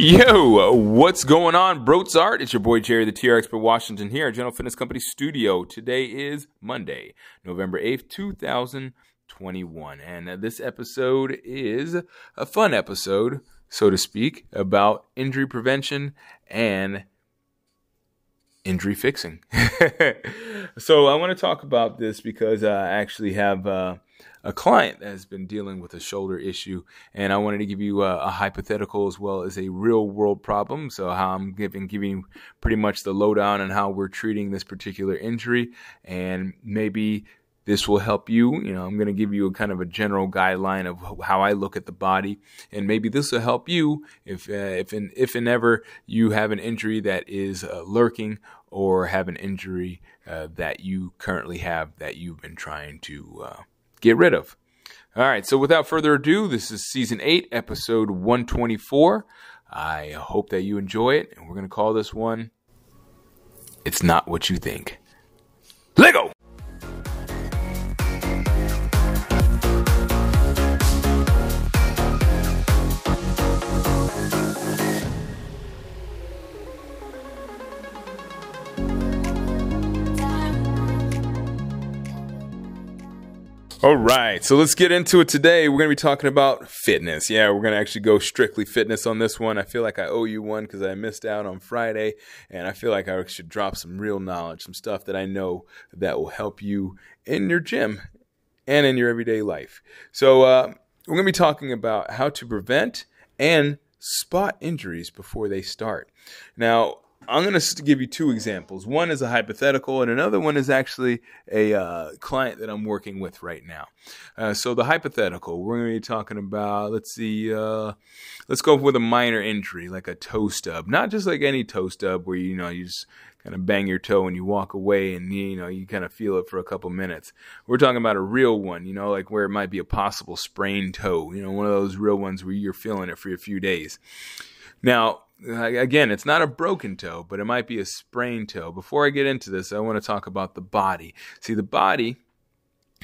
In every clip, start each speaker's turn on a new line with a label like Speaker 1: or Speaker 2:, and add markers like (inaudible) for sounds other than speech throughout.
Speaker 1: Yo, what's going on, Brotzart? It's your boy Jerry, the TR Expert Washington here at General Fitness Company Studio. Today is Monday, November 8th, 2021. And this episode is a fun episode, so to speak, about injury prevention and injury fixing. (laughs) so I want to talk about this because I actually have uh, a client that has been dealing with a shoulder issue, and I wanted to give you a, a hypothetical as well as a real world problem. So how I'm giving giving pretty much the lowdown on how we're treating this particular injury, and maybe this will help you. You know, I'm going to give you a kind of a general guideline of how I look at the body, and maybe this will help you if uh, if and if and ever you have an injury that is uh, lurking or have an injury uh, that you currently have that you've been trying to uh, get rid of. All right, so without further ado, this is season 8, episode 124. I hope that you enjoy it, and we're going to call this one It's Not What You Think. Lego! All right, so let's get into it today. We're going to be talking about fitness. Yeah, we're going to actually go strictly fitness on this one. I feel like I owe you one because I missed out on Friday, and I feel like I should drop some real knowledge, some stuff that I know that will help you in your gym and in your everyday life. So, uh, we're going to be talking about how to prevent and spot injuries before they start. Now, I'm going to give you two examples. One is a hypothetical, and another one is actually a uh, client that I'm working with right now. Uh, so the hypothetical, we're going to be talking about. Let's see. Uh, let's go with a minor injury, like a toe stub. Not just like any toe stub where you know you just kind of bang your toe and you walk away and you know you kind of feel it for a couple minutes. We're talking about a real one, you know, like where it might be a possible sprained toe. You know, one of those real ones where you're feeling it for a few days. Now, again, it's not a broken toe, but it might be a sprained toe. Before I get into this, I want to talk about the body. See, the body,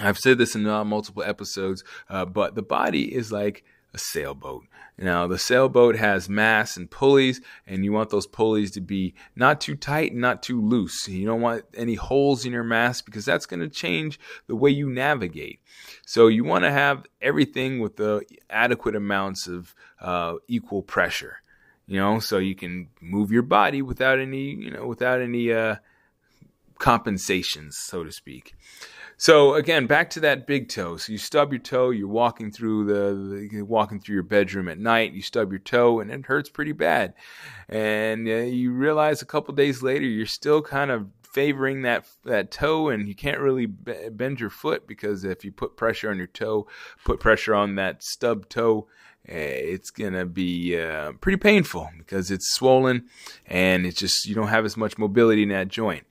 Speaker 1: I've said this in uh, multiple episodes, uh, but the body is like a sailboat. Now, the sailboat has masts and pulleys, and you want those pulleys to be not too tight and not too loose. You don't want any holes in your mast because that's going to change the way you navigate. So, you want to have everything with the adequate amounts of uh, equal pressure you know, so you can move your body without any, you know, without any uh, compensations, so to speak. So again, back to that big toe. So you stub your toe. You're walking through the, the walking through your bedroom at night. You stub your toe, and it hurts pretty bad. And uh, you realize a couple days later, you're still kind of favoring that that toe, and you can't really bend your foot because if you put pressure on your toe, put pressure on that stub toe, it's gonna be uh, pretty painful because it's swollen and it's just you don't have as much mobility in that joint.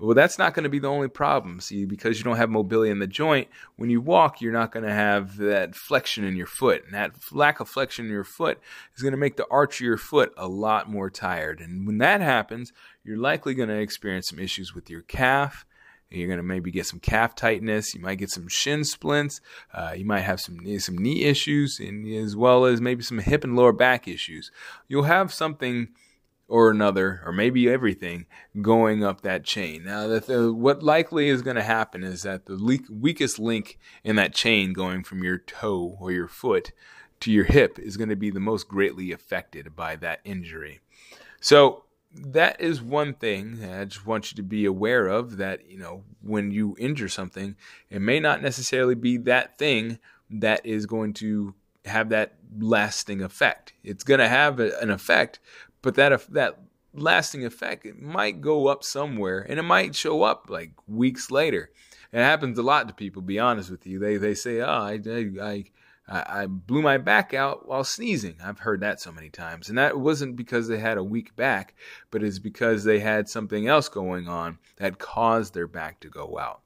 Speaker 1: Well, that's not going to be the only problem. See, because you don't have mobility in the joint, when you walk, you're not going to have that flexion in your foot. And that lack of flexion in your foot is going to make the arch of your foot a lot more tired. And when that happens, you're likely going to experience some issues with your calf. You're going to maybe get some calf tightness. You might get some shin splints. Uh, you might have some some knee issues, and as well as maybe some hip and lower back issues. You'll have something or another, or maybe everything, going up that chain. Now, the, what likely is going to happen is that the weakest link in that chain, going from your toe or your foot to your hip, is going to be the most greatly affected by that injury. So that is one thing that I just want you to be aware of that, you know, when you injure something, it may not necessarily be that thing that is going to have that lasting effect. It's going to have a, an effect, but that that lasting effect it might go up somewhere and it might show up like weeks later. It happens a lot to people. Be honest with you, they they say, "Oh, I I I, I blew my back out while sneezing." I've heard that so many times, and that wasn't because they had a weak back, but it's because they had something else going on that caused their back to go out.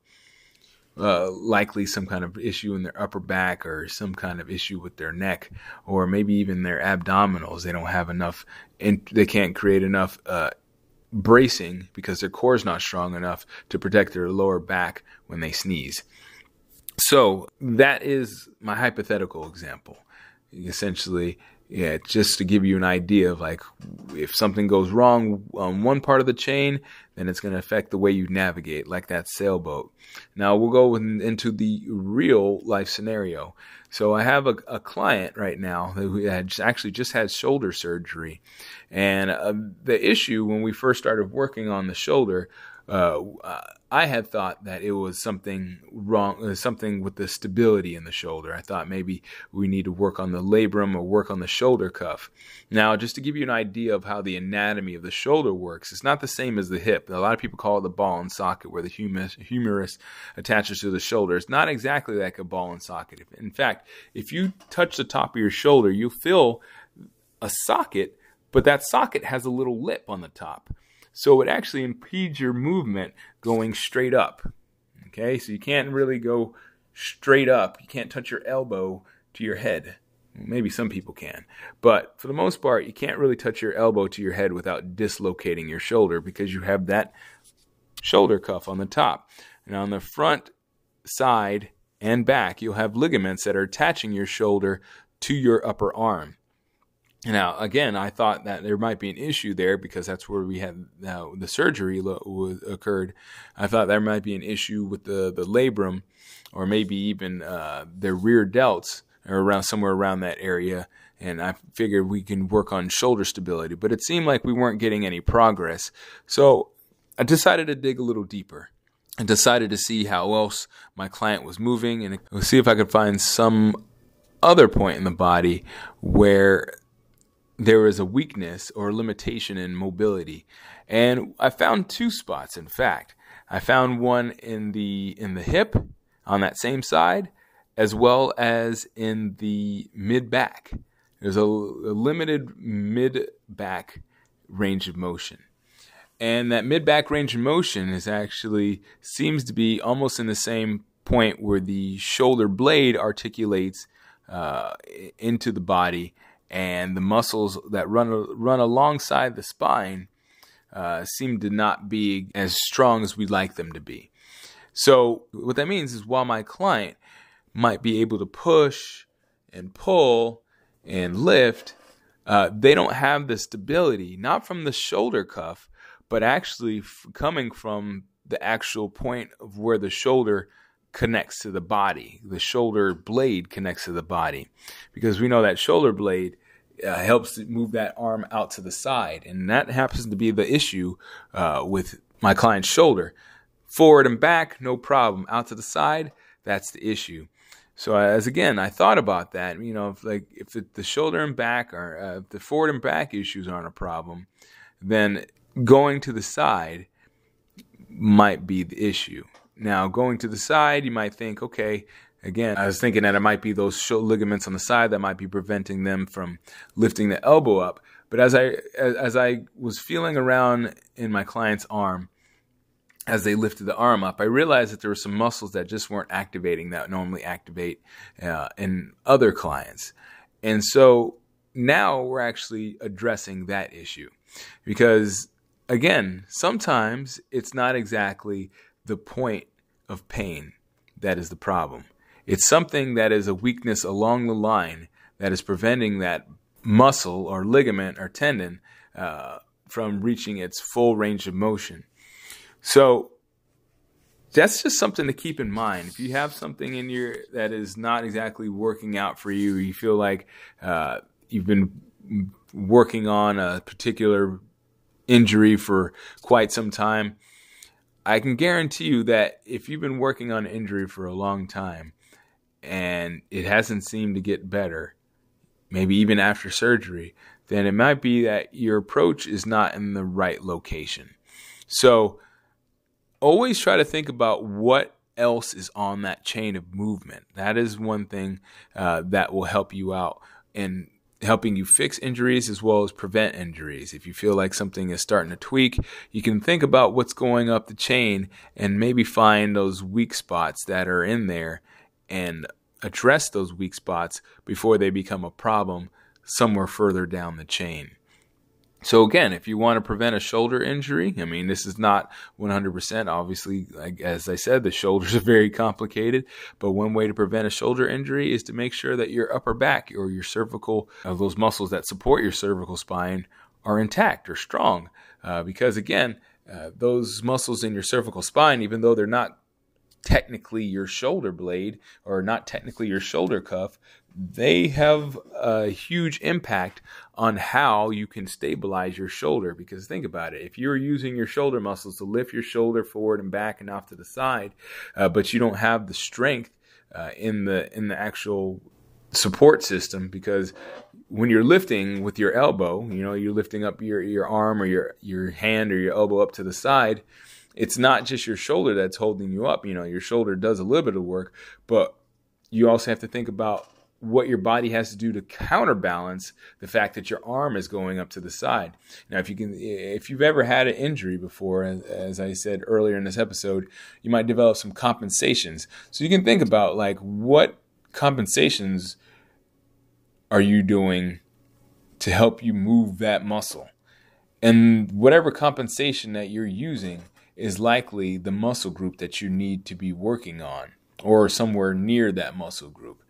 Speaker 1: Uh, likely some kind of issue in their upper back or some kind of issue with their neck or maybe even their abdominals. They don't have enough, in, they can't create enough uh, bracing because their core is not strong enough to protect their lower back when they sneeze. So that is my hypothetical example. Essentially, yeah, just to give you an idea of like if something goes wrong on one part of the chain, then it's going to affect the way you navigate, like that sailboat. Now we'll go in, into the real life scenario. So I have a, a client right now who had actually just had shoulder surgery, and uh, the issue when we first started working on the shoulder uh, I had thought that it was something wrong, uh, something with the stability in the shoulder. I thought maybe we need to work on the labrum or work on the shoulder cuff. Now, just to give you an idea of how the anatomy of the shoulder works, it's not the same as the A lot of people call it the ball and socket, where the humerus attaches to the shoulder. It's not exactly like a ball and socket. In fact, if you touch the top of your shoulder, you feel a socket, but that socket has a little lip on the top. So it actually impedes your movement going straight up. Okay, so you can't really go straight up. You can't touch your elbow to your head. Maybe some people can. But for the most part, you can't really touch your elbow to your head without dislocating your shoulder because you have that shoulder cuff on the top. And on the front side and back, you'll have ligaments that are attaching your shoulder to your upper arm. Now, again, I thought that there might be an issue there because that's where we had uh, the surgery lo- occurred. I thought there might be an issue with the, the labrum or maybe even uh, their rear delts or around somewhere around that area. And I figured we can work on shoulder stability, but it seemed like we weren't getting any progress. So I decided to dig a little deeper and decided to see how else my client was moving and see if I could find some other point in the body where there was a weakness or limitation in mobility. And I found two spots, in fact. I found one in the in the hip on that same side, as well as in the mid back. There's a, a limited mid back range of motion. And that mid back range of motion is actually seems to be almost in the same point where the shoulder blade articulates uh, into the body and the muscles that run run alongside the spine uh, seem to not be as strong as we'd like them to be. So what that means is while my client might be able to push and pull and lift, uh, they don't have the stability, not from the shoulder cuff, but actually f- coming from the actual point of where the shoulder connects to the body. The shoulder blade connects to the body because we know that shoulder blade uh, helps move that arm out to the side. And that happens to be the issue uh, with my client's shoulder. Forward and back, no problem. Out to the side, that's the issue. So as again, I thought about that. You know, if like if the, the shoulder and back are uh, the forward and back issues aren't a problem, then going to the side might be the issue. Now, going to the side, you might think, okay, again, I was thinking that it might be those ligaments on the side that might be preventing them from lifting the elbow up. But as I as, as I was feeling around in my client's arm, as they lifted the arm up, I realized that there were some muscles that just weren't activating that normally activate uh, in other clients. And so now we're actually addressing that issue because, again, sometimes it's not exactly the point of pain that is the problem. It's something that is a weakness along the line that is preventing that muscle or ligament or tendon uh, from reaching its full range of motion. So that's just something to keep in mind. If you have something in your that is not exactly working out for you, you feel like uh, you've been working on a particular injury for quite some time, I can guarantee you that if you've been working on injury for a long time and it hasn't seemed to get better, maybe even after surgery, then it might be that your approach is not in the right location. So always try to think about what else is on that chain of movement. That is one thing uh, that will help you out in helping you fix injuries as well as prevent injuries. If you feel like something is starting to tweak, you can think about what's going up the chain and maybe find those weak spots that are in there and address those weak spots before they become a problem somewhere further down the chain. So again, if you want to prevent a shoulder injury, I mean, this is not 100%. Obviously, like, as I said, the (laughs) shoulders are very complicated. But one way to prevent a shoulder injury is to make sure that your upper back or your cervical, uh, those muscles that support your cervical spine, are intact or strong. Uh, because again, uh, those muscles in your cervical spine, even though they're not technically your shoulder blade or not technically your shoulder cuff, they have a huge impact on how you can stabilize your shoulder. Because think about it if you're using your shoulder muscles to lift your shoulder forward and back and off to the side, uh, but you don't have the strength uh, in the in the actual support system because when you're lifting with your elbow, you know, you're lifting up your, your arm or your, your hand or your elbow up to the side, it's not just your shoulder that's holding you up. You know, your shoulder does a little bit of work, but you also have to think about what your body has to do to counterbalance the fact that your arm is going up to the side. Now, if you can, if you've ever had an injury before, as, I said earlier in this episode, you might develop some compensations. So you can think about like what compensations are you doing to help you move that muscle, and whatever compensation that you're using is likely the muscle group that you need to be working on or somewhere near that muscle group.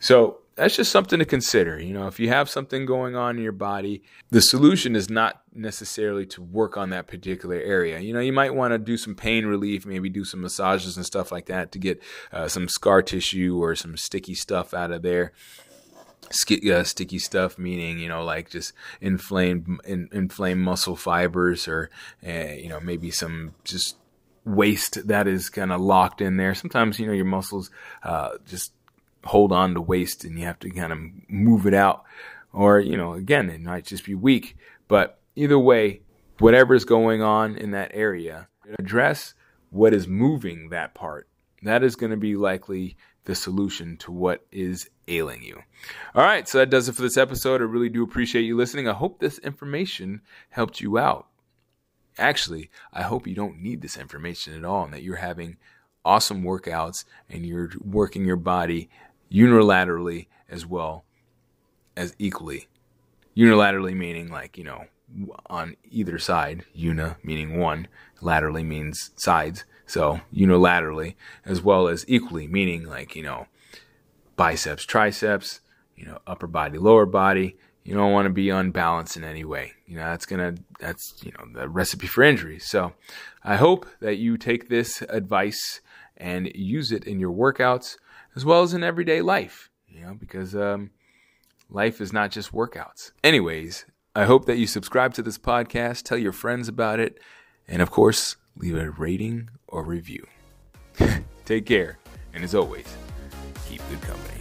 Speaker 1: So that's just something to consider. You know, if you have something going on in your body, the solution is not necessarily to work on that particular area. You know, you might want to do some pain relief, maybe do some massages and stuff like that to get uh, some scar tissue or some sticky stuff out of there uh, sticky stuff, meaning you know like just inflamed in, inflamed muscle fibers, or uh, you know maybe some just waste that is kind of locked in there. Sometimes you know your muscles uh, just hold on to waste, and you have to kind of move it out, or you know again it might just be weak. But either way, whatever is going on in that area, address what is moving that part. That is going to be likely the solution to what is ailing you. All right, so that does it for this episode. I really do appreciate you listening. I hope this information helped you out. Actually, I hope you don't need this information at all and that you're having awesome workouts and you're working your body unilaterally as well as equally. Unilaterally meaning like, you know, on either side, una meaning one, laterally means sides. So unilaterally as well as equally, meaning like, you know, biceps, triceps, you know, upper body, lower body. You don't want to be unbalanced in any way. You know, that's going to, that's, you know, the recipe for injury. So I hope that you take this advice and use it in your workouts as well as in everyday life, you know, because, um, life is not just workouts. Anyways, I hope that you subscribe to this podcast, tell your friends about it, and of course, leave a rating or review. (laughs) Take care, and as always, keep good company.